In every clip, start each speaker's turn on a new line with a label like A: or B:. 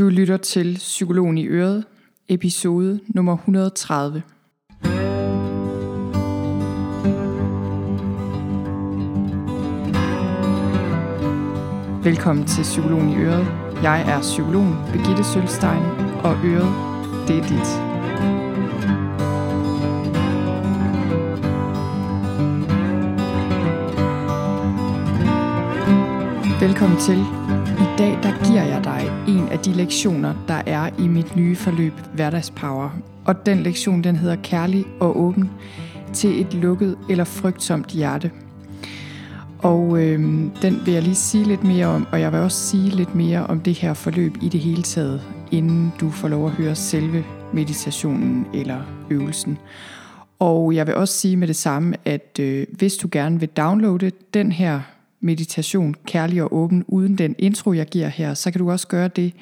A: Du lytter til Psykologen i Øret, episode nummer 130. Velkommen til Psykologen i Øret. Jeg er psykologen Birgitte Sølstein, og Øret, det er dit. Velkommen til. I dag der giver jeg dig en af de lektioner, der er i mit nye forløb Hverdagspower. Og den lektion den hedder Kærlig og åben til et lukket eller frygtsomt hjerte. Og øh, den vil jeg lige sige lidt mere om, og jeg vil også sige lidt mere om det her forløb i det hele taget, inden du får lov at høre selve meditationen eller øvelsen. Og jeg vil også sige med det samme, at øh, hvis du gerne vil downloade den her meditation kærlig og åben uden den intro, jeg giver her, så kan du også gøre det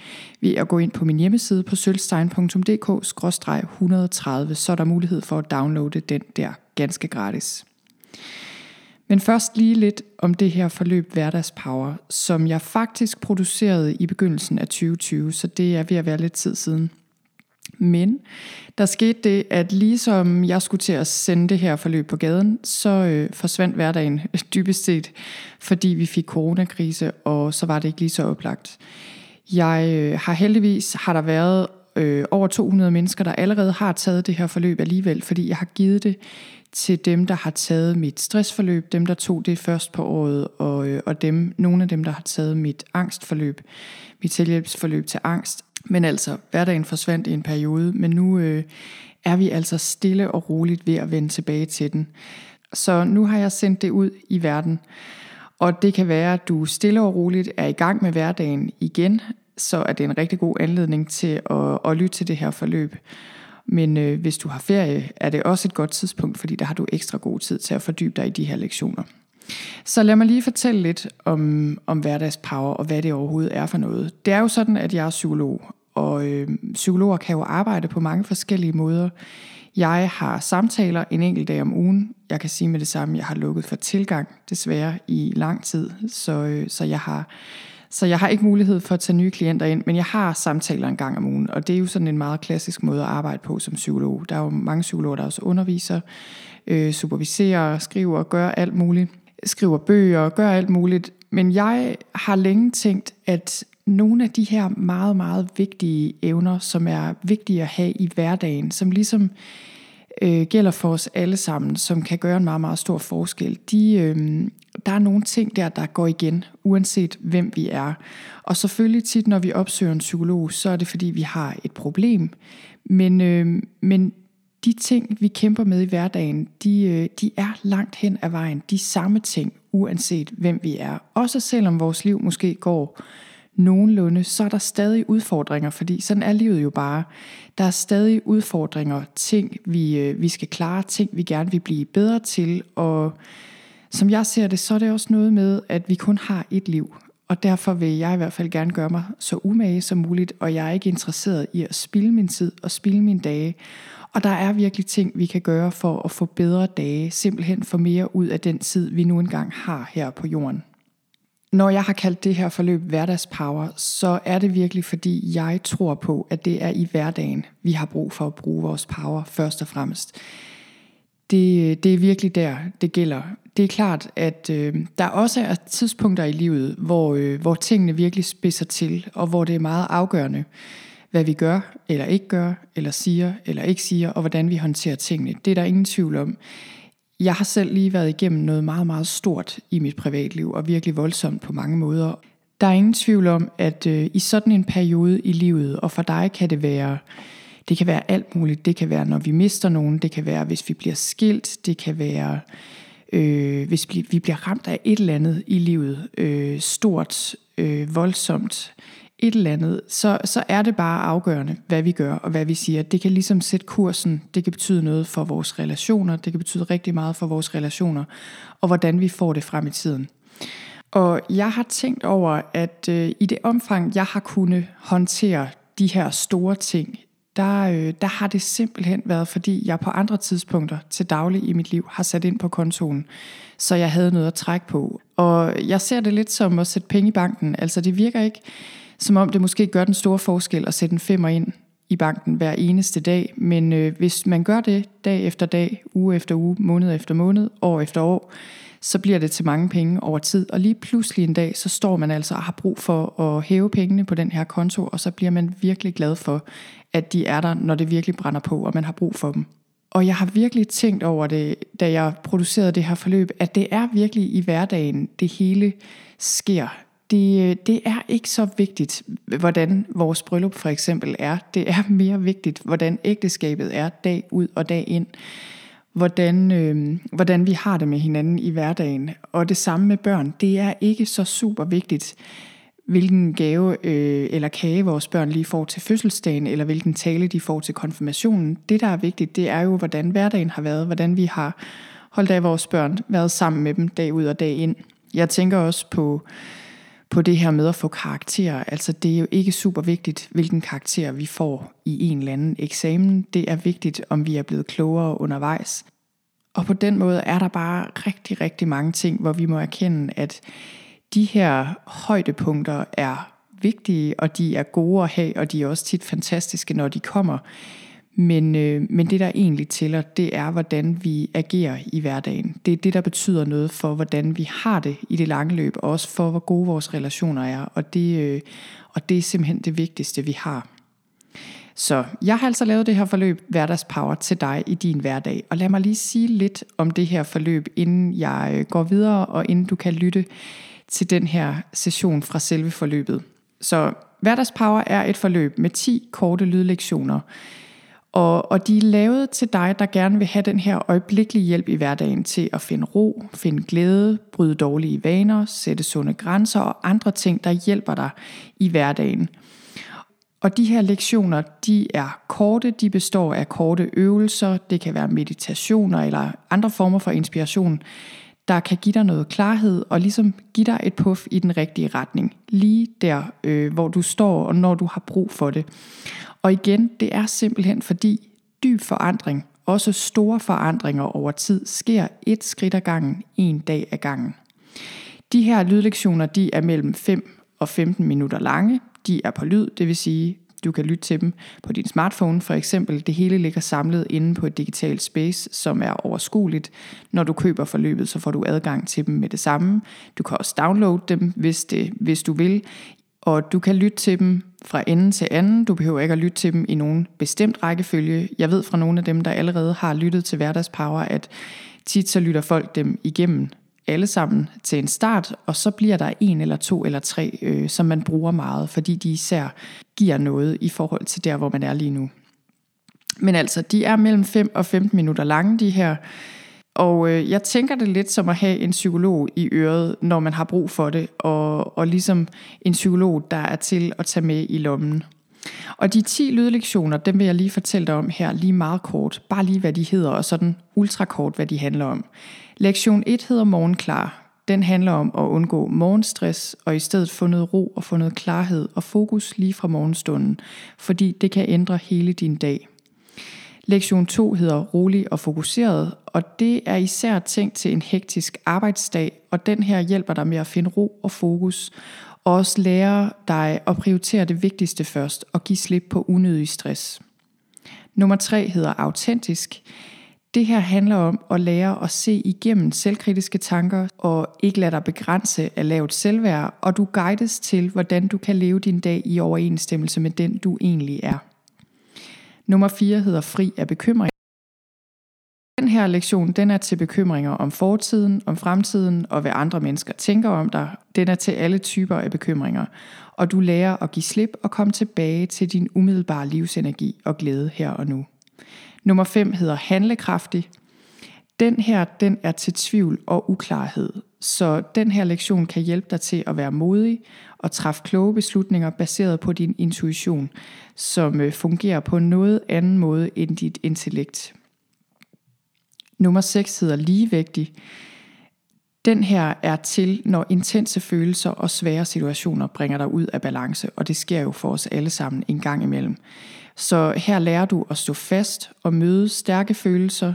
A: ved at gå ind på min hjemmeside på sølvstein.dk-130, så er der mulighed for at downloade den der ganske gratis. Men først lige lidt om det her forløb Hverdagspower, som jeg faktisk producerede i begyndelsen af 2020, så det er ved at være lidt tid siden. Men der skete det, at ligesom jeg skulle til at sende det her forløb på gaden, så øh, forsvandt hverdagen dybest set, fordi vi fik coronakrise, og så var det ikke lige så oplagt. Jeg øh, har heldigvis, har der været øh, over 200 mennesker, der allerede har taget det her forløb alligevel, fordi jeg har givet det til dem, der har taget mit stressforløb, dem, der tog det først på året, og, øh, og dem, nogle af dem, der har taget mit angstforløb, mit selvhjælpsforløb til angst. Men altså, hverdagen forsvandt i en periode, men nu øh, er vi altså stille og roligt ved at vende tilbage til den. Så nu har jeg sendt det ud i verden, og det kan være, at du stille og roligt er i gang med hverdagen igen, så er det en rigtig god anledning til at, at lytte til det her forløb. Men øh, hvis du har ferie, er det også et godt tidspunkt, fordi der har du ekstra god tid til at fordybe dig i de her lektioner. Så lad mig lige fortælle lidt om, om hverdagspower og hvad det overhovedet er for noget. Det er jo sådan, at jeg er psykolog, og øh, psykologer kan jo arbejde på mange forskellige måder. Jeg har samtaler en enkelt dag om ugen. Jeg kan sige med det samme, jeg har lukket for tilgang, desværre, i lang tid. Så, øh, så jeg har så jeg har ikke mulighed for at tage nye klienter ind, men jeg har samtaler en gang om ugen, og det er jo sådan en meget klassisk måde at arbejde på som psykolog. Der er jo mange psykologer, der også underviser, øh, superviserer, skriver, og gør alt muligt, skriver bøger, gør alt muligt. Men jeg har længe tænkt, at nogle af de her meget, meget vigtige evner, som er vigtige at have i hverdagen, som ligesom øh, gælder for os alle sammen, som kan gøre en meget, meget stor forskel, de, øh, der er nogle ting der, der går igen, uanset hvem vi er. Og selvfølgelig tit, når vi opsøger en psykolog, så er det fordi, vi har et problem. Men, øh, men de ting, vi kæmper med i hverdagen, de, øh, de er langt hen ad vejen de samme ting, uanset hvem vi er. Også selvom vores liv måske går nogenlunde, så er der stadig udfordringer, fordi sådan er livet jo bare. Der er stadig udfordringer, ting vi, øh, vi skal klare, ting vi gerne vil blive bedre til, og som jeg ser det, så er det også noget med, at vi kun har et liv, og derfor vil jeg i hvert fald gerne gøre mig så umage som muligt, og jeg er ikke interesseret i at spilde min tid og spilde mine dage. Og der er virkelig ting, vi kan gøre for at få bedre dage, simpelthen få mere ud af den tid, vi nu engang har her på jorden. Når jeg har kaldt det her forløb hverdagspower, så er det virkelig fordi, jeg tror på, at det er i hverdagen, vi har brug for at bruge vores power først og fremmest. Det, det er virkelig der, det gælder. Det er klart, at øh, der også er tidspunkter i livet, hvor, øh, hvor tingene virkelig spidser til, og hvor det er meget afgørende, hvad vi gør, eller ikke gør, eller siger, eller ikke siger, og hvordan vi håndterer tingene. Det er der ingen tvivl om. Jeg har selv lige været igennem noget meget, meget stort i mit privatliv, og virkelig voldsomt på mange måder. Der er ingen tvivl om, at øh, i sådan en periode i livet, og for dig kan det være, det kan være alt muligt. Det kan være, når vi mister nogen. Det kan være, hvis vi bliver skilt. Det kan være, øh, hvis vi, bliver ramt af et eller andet i livet. Øh, stort, øh, voldsomt, et eller andet, så, så er det bare afgørende, hvad vi gør og hvad vi siger. Det kan ligesom sætte kursen, det kan betyde noget for vores relationer, det kan betyde rigtig meget for vores relationer, og hvordan vi får det frem i tiden. Og jeg har tænkt over, at øh, i det omfang, jeg har kunnet håndtere de her store ting, der, øh, der har det simpelthen været, fordi jeg på andre tidspunkter til daglig i mit liv har sat ind på kontoen, så jeg havde noget at trække på. Og jeg ser det lidt som at sætte penge i banken. Altså det virker ikke som om det måske gør den store forskel at sætte en femmer ind i banken hver eneste dag. Men øh, hvis man gør det dag efter dag, uge efter uge, måned efter måned, år efter år, så bliver det til mange penge over tid. Og lige pludselig en dag, så står man altså og har brug for at hæve pengene på den her konto, og så bliver man virkelig glad for, at de er der, når det virkelig brænder på, og man har brug for dem. Og jeg har virkelig tænkt over det, da jeg producerede det her forløb, at det er virkelig i hverdagen, det hele sker. Det, øh, det er ikke så vigtigt, hvordan vores bryllup for eksempel er. Det er mere vigtigt, hvordan ægteskabet er dag ud og dag ind. Hvordan, øh, hvordan vi har det med hinanden i hverdagen. Og det samme med børn. Det er ikke så super vigtigt, hvilken gave øh, eller kage vores børn lige får til fødselsdagen, eller hvilken tale de får til konfirmationen. Det, der er vigtigt, det er jo, hvordan hverdagen har været, hvordan vi har holdt af vores børn, været sammen med dem dag ud og dag ind. Jeg tænker også på, på det her med at få karakterer. Altså det er jo ikke super vigtigt, hvilken karakter vi får i en eller anden eksamen. Det er vigtigt, om vi er blevet klogere undervejs. Og på den måde er der bare rigtig, rigtig mange ting, hvor vi må erkende, at de her højdepunkter er vigtige, og de er gode at have, og de er også tit fantastiske, når de kommer. Men, øh, men det, der egentlig tæller, det er, hvordan vi agerer i hverdagen. Det er det, der betyder noget for, hvordan vi har det i det lange løb, og også for, hvor gode vores relationer er. Og det, øh, og det er simpelthen det vigtigste, vi har. Så jeg har altså lavet det her forløb Hverdagspower til dig i din hverdag. Og lad mig lige sige lidt om det her forløb, inden jeg øh, går videre, og inden du kan lytte til den her session fra selve forløbet. Så Hverdagspower er et forløb med 10 korte lydlektioner, og, og de er lavet til dig, der gerne vil have den her øjeblikkelige hjælp i hverdagen til at finde ro, finde glæde, bryde dårlige vaner, sætte sunde grænser og andre ting, der hjælper dig i hverdagen. Og de her lektioner, de er korte, de består af korte øvelser, det kan være meditationer eller andre former for inspiration, der kan give dig noget klarhed og ligesom give dig et puff i den rigtige retning. Lige der, øh, hvor du står og når du har brug for det. Og igen, det er simpelthen fordi dyb forandring, også store forandringer over tid, sker et skridt ad gangen, en dag ad gangen. De her lydlektioner, de er mellem 5 og 15 minutter lange. De er på lyd, det vil sige, du kan lytte til dem på din smartphone for eksempel. Det hele ligger samlet inde på et digitalt space, som er overskueligt. Når du køber forløbet, så får du adgang til dem med det samme. Du kan også downloade dem, hvis, det, hvis du vil. Og du kan lytte til dem fra ende til anden. Du behøver ikke at lytte til dem i nogen bestemt rækkefølge. Jeg ved fra nogle af dem, der allerede har lyttet til Hverdagspower, at tit så lytter folk dem igennem alle sammen til en start, og så bliver der en eller to eller tre, øh, som man bruger meget, fordi de især giver noget i forhold til der, hvor man er lige nu. Men altså, de er mellem 5 og 15 minutter lange, de her. Og øh, jeg tænker det lidt som at have en psykolog i øret, når man har brug for det, og, og ligesom en psykolog, der er til at tage med i lommen. Og de 10 lydlektioner, dem vil jeg lige fortælle dig om her, lige meget kort. Bare lige hvad de hedder, og sådan ultrakort, hvad de handler om. Lektion 1 hedder Morgenklar. Den handler om at undgå morgenstress og i stedet få noget ro og få noget klarhed og fokus lige fra morgenstunden, fordi det kan ændre hele din dag. Lektion 2 hedder Rolig og fokuseret, og det er især tænkt til en hektisk arbejdsdag, og den her hjælper dig med at finde ro og fokus, og også lære dig at prioritere det vigtigste først og give slip på unødig stress. Nummer 3 hedder Autentisk. Det her handler om at lære at se igennem selvkritiske tanker og ikke lade dig begrænse af lavt selvværd, og du guides til, hvordan du kan leve din dag i overensstemmelse med den, du egentlig er. Nummer 4 hedder Fri af bekymring. Den her lektion, den er til bekymringer om fortiden, om fremtiden og hvad andre mennesker tænker om dig. Den er til alle typer af bekymringer. Og du lærer at give slip og komme tilbage til din umiddelbare livsenergi og glæde her og nu. Nummer 5 hedder handlekraftig. Den her, den er til tvivl og uklarhed. Så den her lektion kan hjælpe dig til at være modig og træffe kloge beslutninger baseret på din intuition, som øh, fungerer på noget anden måde end dit intellekt. Nummer 6 hedder ligevægtig. Den her er til, når intense følelser og svære situationer bringer dig ud af balance, og det sker jo for os alle sammen en gang imellem. Så her lærer du at stå fast og møde stærke følelser,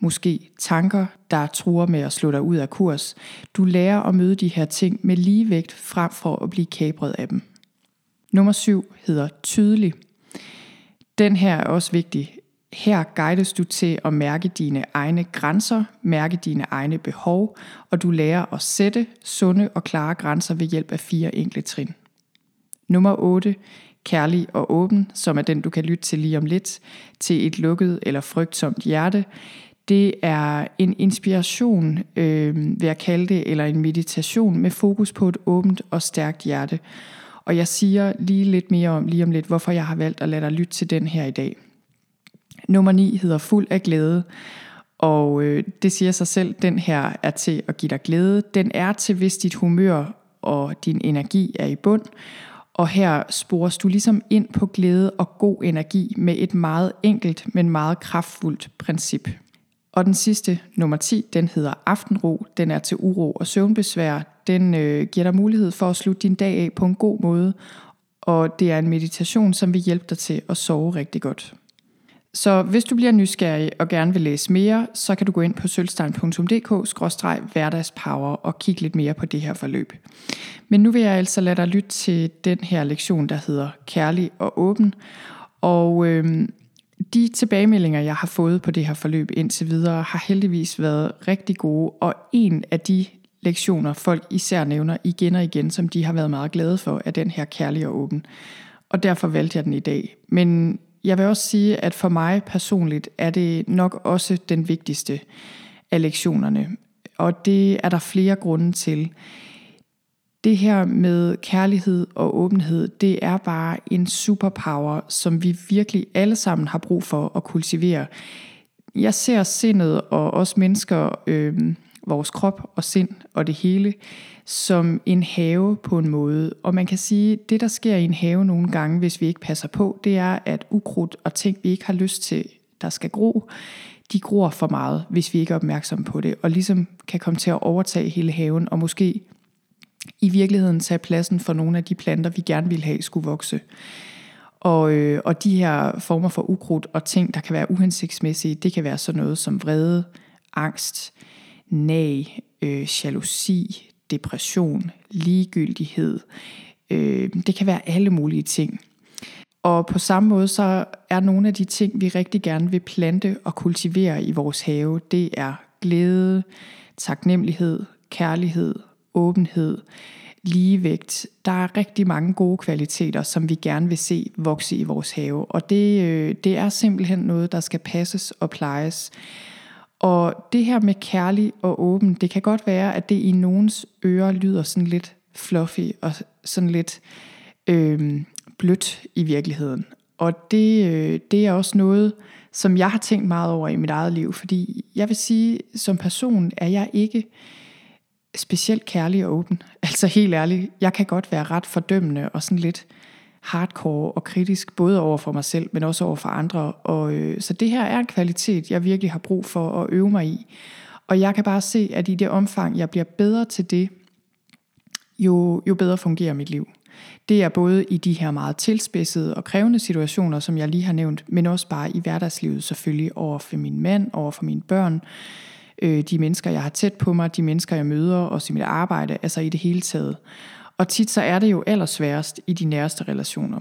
A: måske tanker, der truer med at slå dig ud af kurs. Du lærer at møde de her ting med ligevægt frem for at blive kabret af dem. Nummer syv hedder tydelig. Den her er også vigtig. Her guides du til at mærke dine egne grænser, mærke dine egne behov, og du lærer at sætte sunde og klare grænser ved hjælp af fire enkle trin. Nummer 8. Kærlig og åben, som er den du kan lytte til lige om lidt, til et lukket eller frygtsomt hjerte. Det er en inspiration, øh, vil jeg kalde det, eller en meditation med fokus på et åbent og stærkt hjerte. Og jeg siger lige lidt mere om lige om lidt, hvorfor jeg har valgt at lade dig lytte til den her i dag. Nummer 9 hedder Fuld af glæde, og øh, det siger sig selv, den her er til at give dig glæde. Den er til, hvis dit humør og din energi er i bund. Og her spores du ligesom ind på glæde og god energi med et meget enkelt, men meget kraftfuldt princip. Og den sidste, nummer 10, den hedder Aftenro. Den er til uro og søvnbesvær. Den øh, giver dig mulighed for at slutte din dag af på en god måde. Og det er en meditation, som vil hjælpe dig til at sove rigtig godt. Så hvis du bliver nysgerrig og gerne vil læse mere, så kan du gå ind på sølvstein.dk-hverdagspower og kigge lidt mere på det her forløb. Men nu vil jeg altså lade dig lytte til den her lektion, der hedder Kærlig og åben. Og øhm, de tilbagemeldinger, jeg har fået på det her forløb indtil videre, har heldigvis været rigtig gode, og en af de lektioner, folk især nævner igen og igen, som de har været meget glade for, er den her kærlig og åben. Og derfor valgte jeg den i dag. Men jeg vil også sige, at for mig personligt er det nok også den vigtigste af lektionerne. Og det er der flere grunde til. Det her med kærlighed og åbenhed, det er bare en superpower, som vi virkelig alle sammen har brug for at kultivere. Jeg ser sindet og os mennesker, øh, vores krop og sind og det hele, som en have på en måde. Og man kan sige, at det der sker i en have nogle gange, hvis vi ikke passer på, det er, at ukrudt og ting, vi ikke har lyst til, der skal gro, de gror for meget, hvis vi ikke er opmærksomme på det, og ligesom kan komme til at overtage hele haven, og måske i virkeligheden tage pladsen for nogle af de planter, vi gerne ville have skulle vokse. Og, øh, og de her former for ukrudt og ting, der kan være uhensigtsmæssige, det kan være sådan noget som vrede, angst, nag, øh, jalousi, depression, ligegyldighed. Øh, det kan være alle mulige ting. Og på samme måde så er nogle af de ting, vi rigtig gerne vil plante og kultivere i vores have, det er glæde, taknemmelighed, kærlighed, åbenhed, ligevægt. Der er rigtig mange gode kvaliteter, som vi gerne vil se vokse i vores have. Og det, øh, det er simpelthen noget, der skal passes og plejes. Og det her med kærlig og åben, det kan godt være, at det i nogens ører lyder sådan lidt fluffy og sådan lidt øh, blødt i virkeligheden. Og det, øh, det er også noget, som jeg har tænkt meget over i mit eget liv, fordi jeg vil sige, som person er jeg ikke specielt kærlig og åben. Altså helt ærligt, jeg kan godt være ret fordømmende og sådan lidt hardcore og kritisk, både over for mig selv, men også over for andre. Og, øh, så det her er en kvalitet, jeg virkelig har brug for at øve mig i. Og jeg kan bare se, at i det omfang, jeg bliver bedre til det, jo, jo bedre fungerer mit liv. Det er både i de her meget tilspidsede og krævende situationer, som jeg lige har nævnt, men også bare i hverdagslivet selvfølgelig over for min mand, over for mine børn, øh, de mennesker, jeg har tæt på mig, de mennesker, jeg møder, også i mit arbejde, altså i det hele taget. Og tit så er det jo allersværest i de næreste relationer.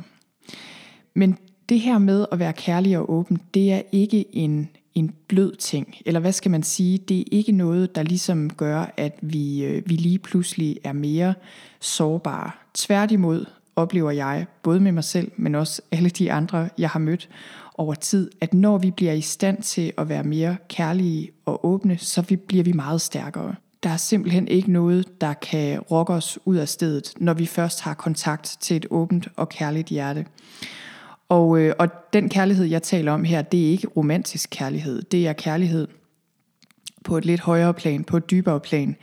A: Men det her med at være kærlig og åben, det er ikke en, en blød ting. Eller hvad skal man sige? Det er ikke noget, der ligesom gør, at vi, øh, vi lige pludselig er mere sårbare. Tværtimod oplever jeg, både med mig selv, men også alle de andre, jeg har mødt over tid, at når vi bliver i stand til at være mere kærlige og åbne, så vi, bliver vi meget stærkere. Der er simpelthen ikke noget, der kan rokke os ud af stedet, når vi først har kontakt til et åbent og kærligt hjerte. Og, øh, og den kærlighed, jeg taler om her, det er ikke romantisk kærlighed. Det er kærlighed på et lidt højere plan, på et dybere plan.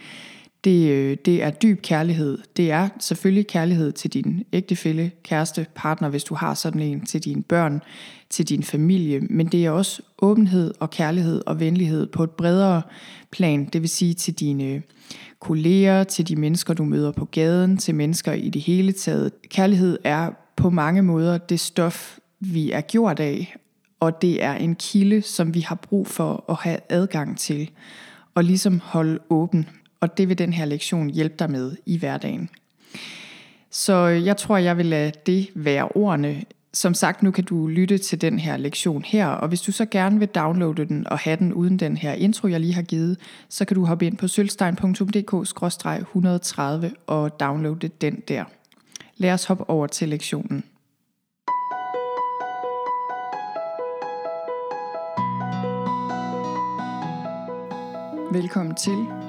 A: Det, øh, det er dyb kærlighed. Det er selvfølgelig kærlighed til din ægtefælle, kæreste, partner, hvis du har sådan en, til dine børn, til din familie. Men det er også åbenhed og kærlighed og venlighed på et bredere plan. Det vil sige til dine øh, kolleger, til de mennesker, du møder på gaden, til mennesker i det hele taget. Kærlighed er på mange måder det stof, vi er gjort af, og det er en kilde, som vi har brug for at have adgang til, og ligesom holde åben og det vil den her lektion hjælpe dig med i hverdagen. Så jeg tror, jeg vil lade det være ordene. Som sagt, nu kan du lytte til den her lektion her, og hvis du så gerne vil downloade den og have den uden den her intro, jeg lige har givet, så kan du hoppe ind på sølvstein.dk-130 og downloade den der. Lad os hoppe over til lektionen. Velkommen til.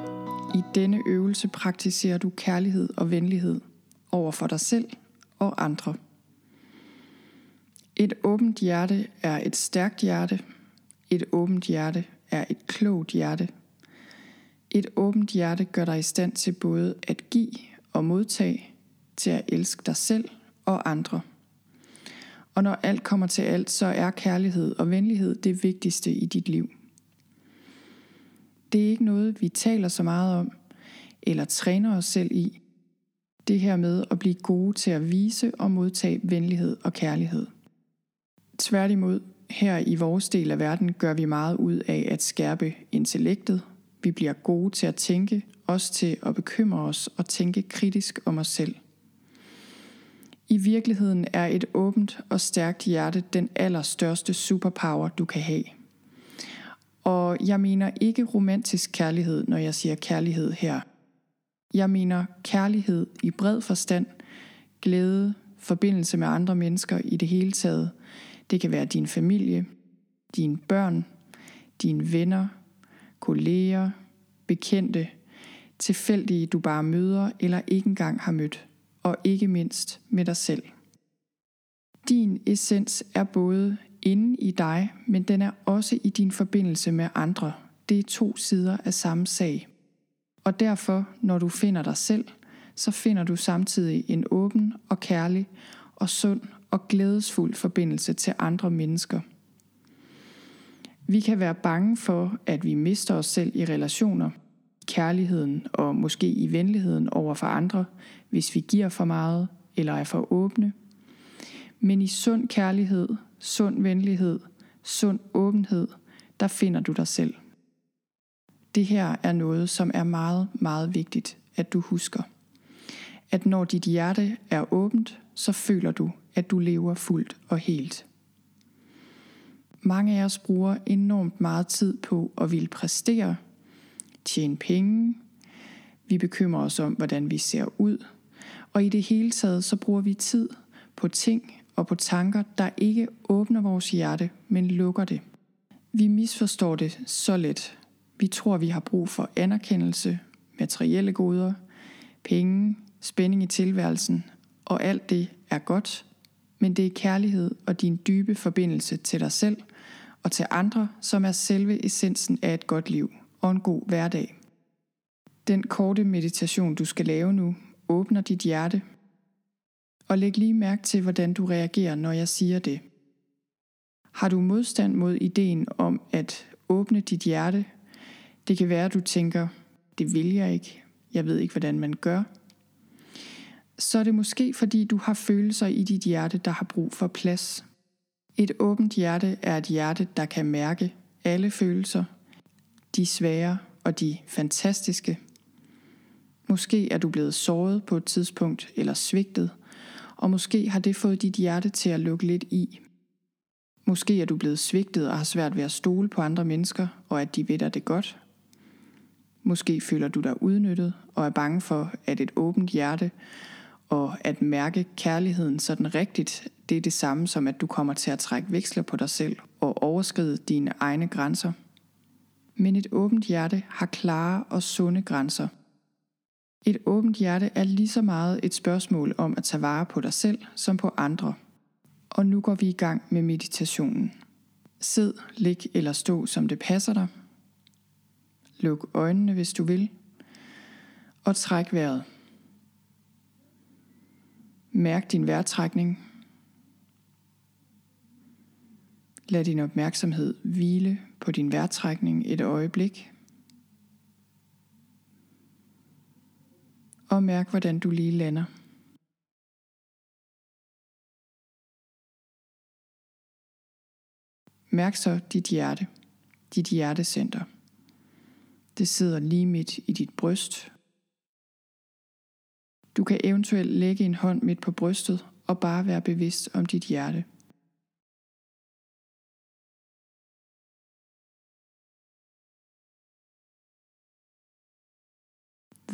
A: I denne øvelse praktiserer du kærlighed og venlighed over for dig selv og andre. Et åbent hjerte er et stærkt hjerte. Et åbent hjerte er et klogt hjerte. Et åbent hjerte gør dig i stand til både at give og modtage, til at elske dig selv og andre. Og når alt kommer til alt, så er kærlighed og venlighed det vigtigste i dit liv. Det er ikke noget, vi taler så meget om, eller træner os selv i. Det her med at blive gode til at vise og modtage venlighed og kærlighed. Tværtimod, her i vores del af verden gør vi meget ud af at skærpe intellektet. Vi bliver gode til at tænke, også til at bekymre os og tænke kritisk om os selv. I virkeligheden er et åbent og stærkt hjerte den allerstørste superpower, du kan have. Og jeg mener ikke romantisk kærlighed, når jeg siger kærlighed her. Jeg mener kærlighed i bred forstand, glæde, forbindelse med andre mennesker i det hele taget. Det kan være din familie, dine børn, dine venner, kolleger, bekendte, tilfældige du bare møder eller ikke engang har mødt, og ikke mindst med dig selv. Din essens er både inde i dig, men den er også i din forbindelse med andre. Det er to sider af samme sag. Og derfor, når du finder dig selv, så finder du samtidig en åben og kærlig og sund og glædesfuld forbindelse til andre mennesker. Vi kan være bange for, at vi mister os selv i relationer, kærligheden og måske i venligheden over for andre, hvis vi giver for meget eller er for åbne. Men i sund kærlighed sund venlighed, sund åbenhed, der finder du dig selv. Det her er noget, som er meget, meget vigtigt, at du husker. At når dit hjerte er åbent, så føler du, at du lever fuldt og helt. Mange af os bruger enormt meget tid på at ville præstere, tjene penge, vi bekymrer os om, hvordan vi ser ud, og i det hele taget så bruger vi tid på ting og på tanker, der ikke åbner vores hjerte, men lukker det. Vi misforstår det så let. Vi tror, vi har brug for anerkendelse, materielle goder, penge, spænding i tilværelsen, og alt det er godt, men det er kærlighed og din dybe forbindelse til dig selv og til andre, som er selve essensen af et godt liv og en god hverdag. Den korte meditation, du skal lave nu, åbner dit hjerte og læg lige mærke til, hvordan du reagerer, når jeg siger det. Har du modstand mod ideen om at åbne dit hjerte? Det kan være, at du tænker, det vil jeg ikke. Jeg ved ikke, hvordan man gør. Så er det måske, fordi du har følelser i dit hjerte, der har brug for plads. Et åbent hjerte er et hjerte, der kan mærke alle følelser. De svære og de fantastiske. Måske er du blevet såret på et tidspunkt eller svigtet – og måske har det fået dit hjerte til at lukke lidt i. Måske er du blevet svigtet og har svært ved at stole på andre mennesker, og at de ved dig det godt. Måske føler du dig udnyttet og er bange for, at et åbent hjerte og at mærke kærligheden sådan rigtigt, det er det samme som, at du kommer til at trække veksler på dig selv og overskride dine egne grænser. Men et åbent hjerte har klare og sunde grænser – et åbent hjerte er lige så meget et spørgsmål om at tage vare på dig selv som på andre. Og nu går vi i gang med meditationen. Sid, lig eller stå, som det passer dig. Luk øjnene, hvis du vil. Og træk vejret. Mærk din vejrtrækning. Lad din opmærksomhed hvile på din vejrtrækning et øjeblik. Og mærk, hvordan du lige lander. Mærk så dit hjerte, dit hjertecenter. Det sidder lige midt i dit bryst. Du kan eventuelt lægge en hånd midt på brystet og bare være bevidst om dit hjerte.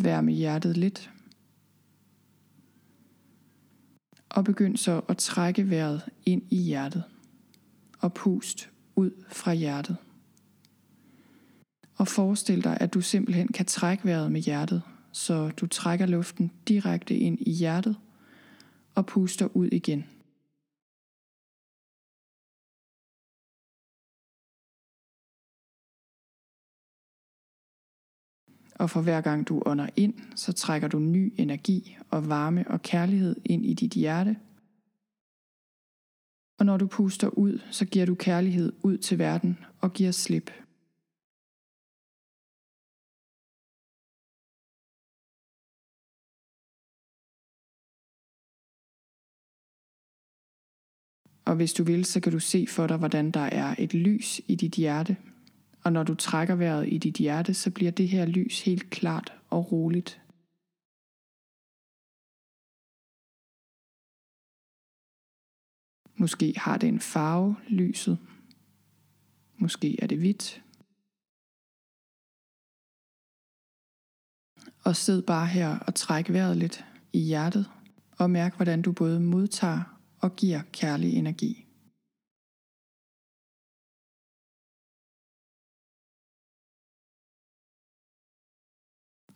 A: Vær med hjertet lidt. Og begynd så at trække vejret ind i hjertet. Og pust ud fra hjertet. Og forestil dig, at du simpelthen kan trække vejret med hjertet, så du trækker luften direkte ind i hjertet og puster ud igen. Og for hver gang du ånder ind, så trækker du ny energi og varme og kærlighed ind i dit hjerte. Og når du puster ud, så giver du kærlighed ud til verden og giver slip. Og hvis du vil, så kan du se for dig, hvordan der er et lys i dit hjerte. Og når du trækker vejret i dit hjerte, så bliver det her lys helt klart og roligt. Måske har det en farve, lyset. Måske er det hvidt. Og sid bare her og træk vejret lidt i hjertet, og mærk hvordan du både modtager og giver kærlig energi.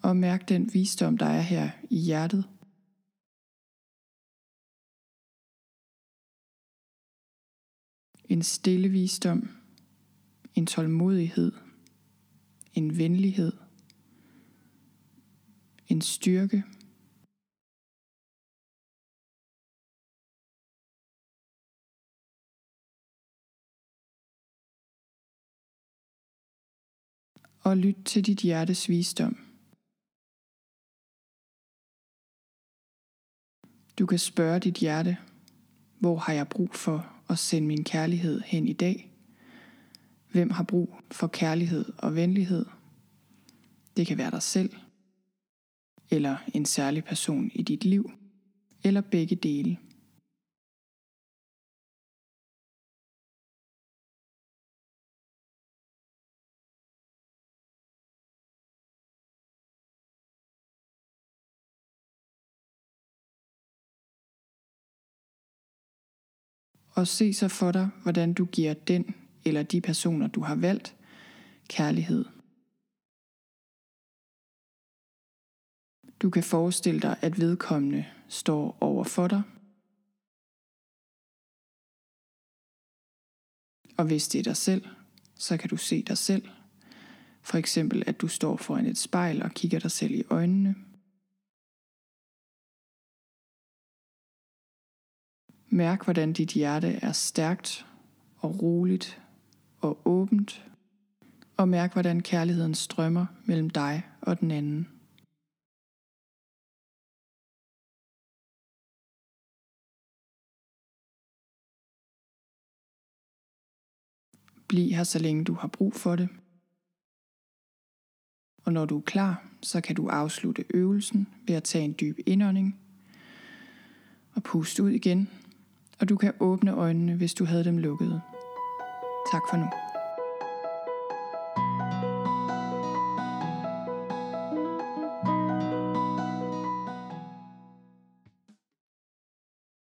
A: Og mærk den visdom, der er her i hjertet. En stille visdom, en tålmodighed, en venlighed, en styrke – og lyt til dit hjertes visdom. Du kan spørge dit hjerte, hvor har jeg brug for at sende min kærlighed hen i dag? Hvem har brug for kærlighed og venlighed? Det kan være dig selv, eller en særlig person i dit liv, eller begge dele. Og se så for dig, hvordan du giver den eller de personer, du har valgt, kærlighed. Du kan forestille dig, at vedkommende står over for dig. Og hvis det er dig selv, så kan du se dig selv. For eksempel, at du står foran et spejl og kigger dig selv i øjnene. Mærk, hvordan dit hjerte er stærkt og roligt og åbent. Og mærk, hvordan kærligheden strømmer mellem dig og den anden. Bliv her, så længe du har brug for det. Og når du er klar, så kan du afslutte øvelsen ved at tage en dyb indånding og puste ud igen og du kan åbne øjnene, hvis du havde dem lukkede. Tak for nu.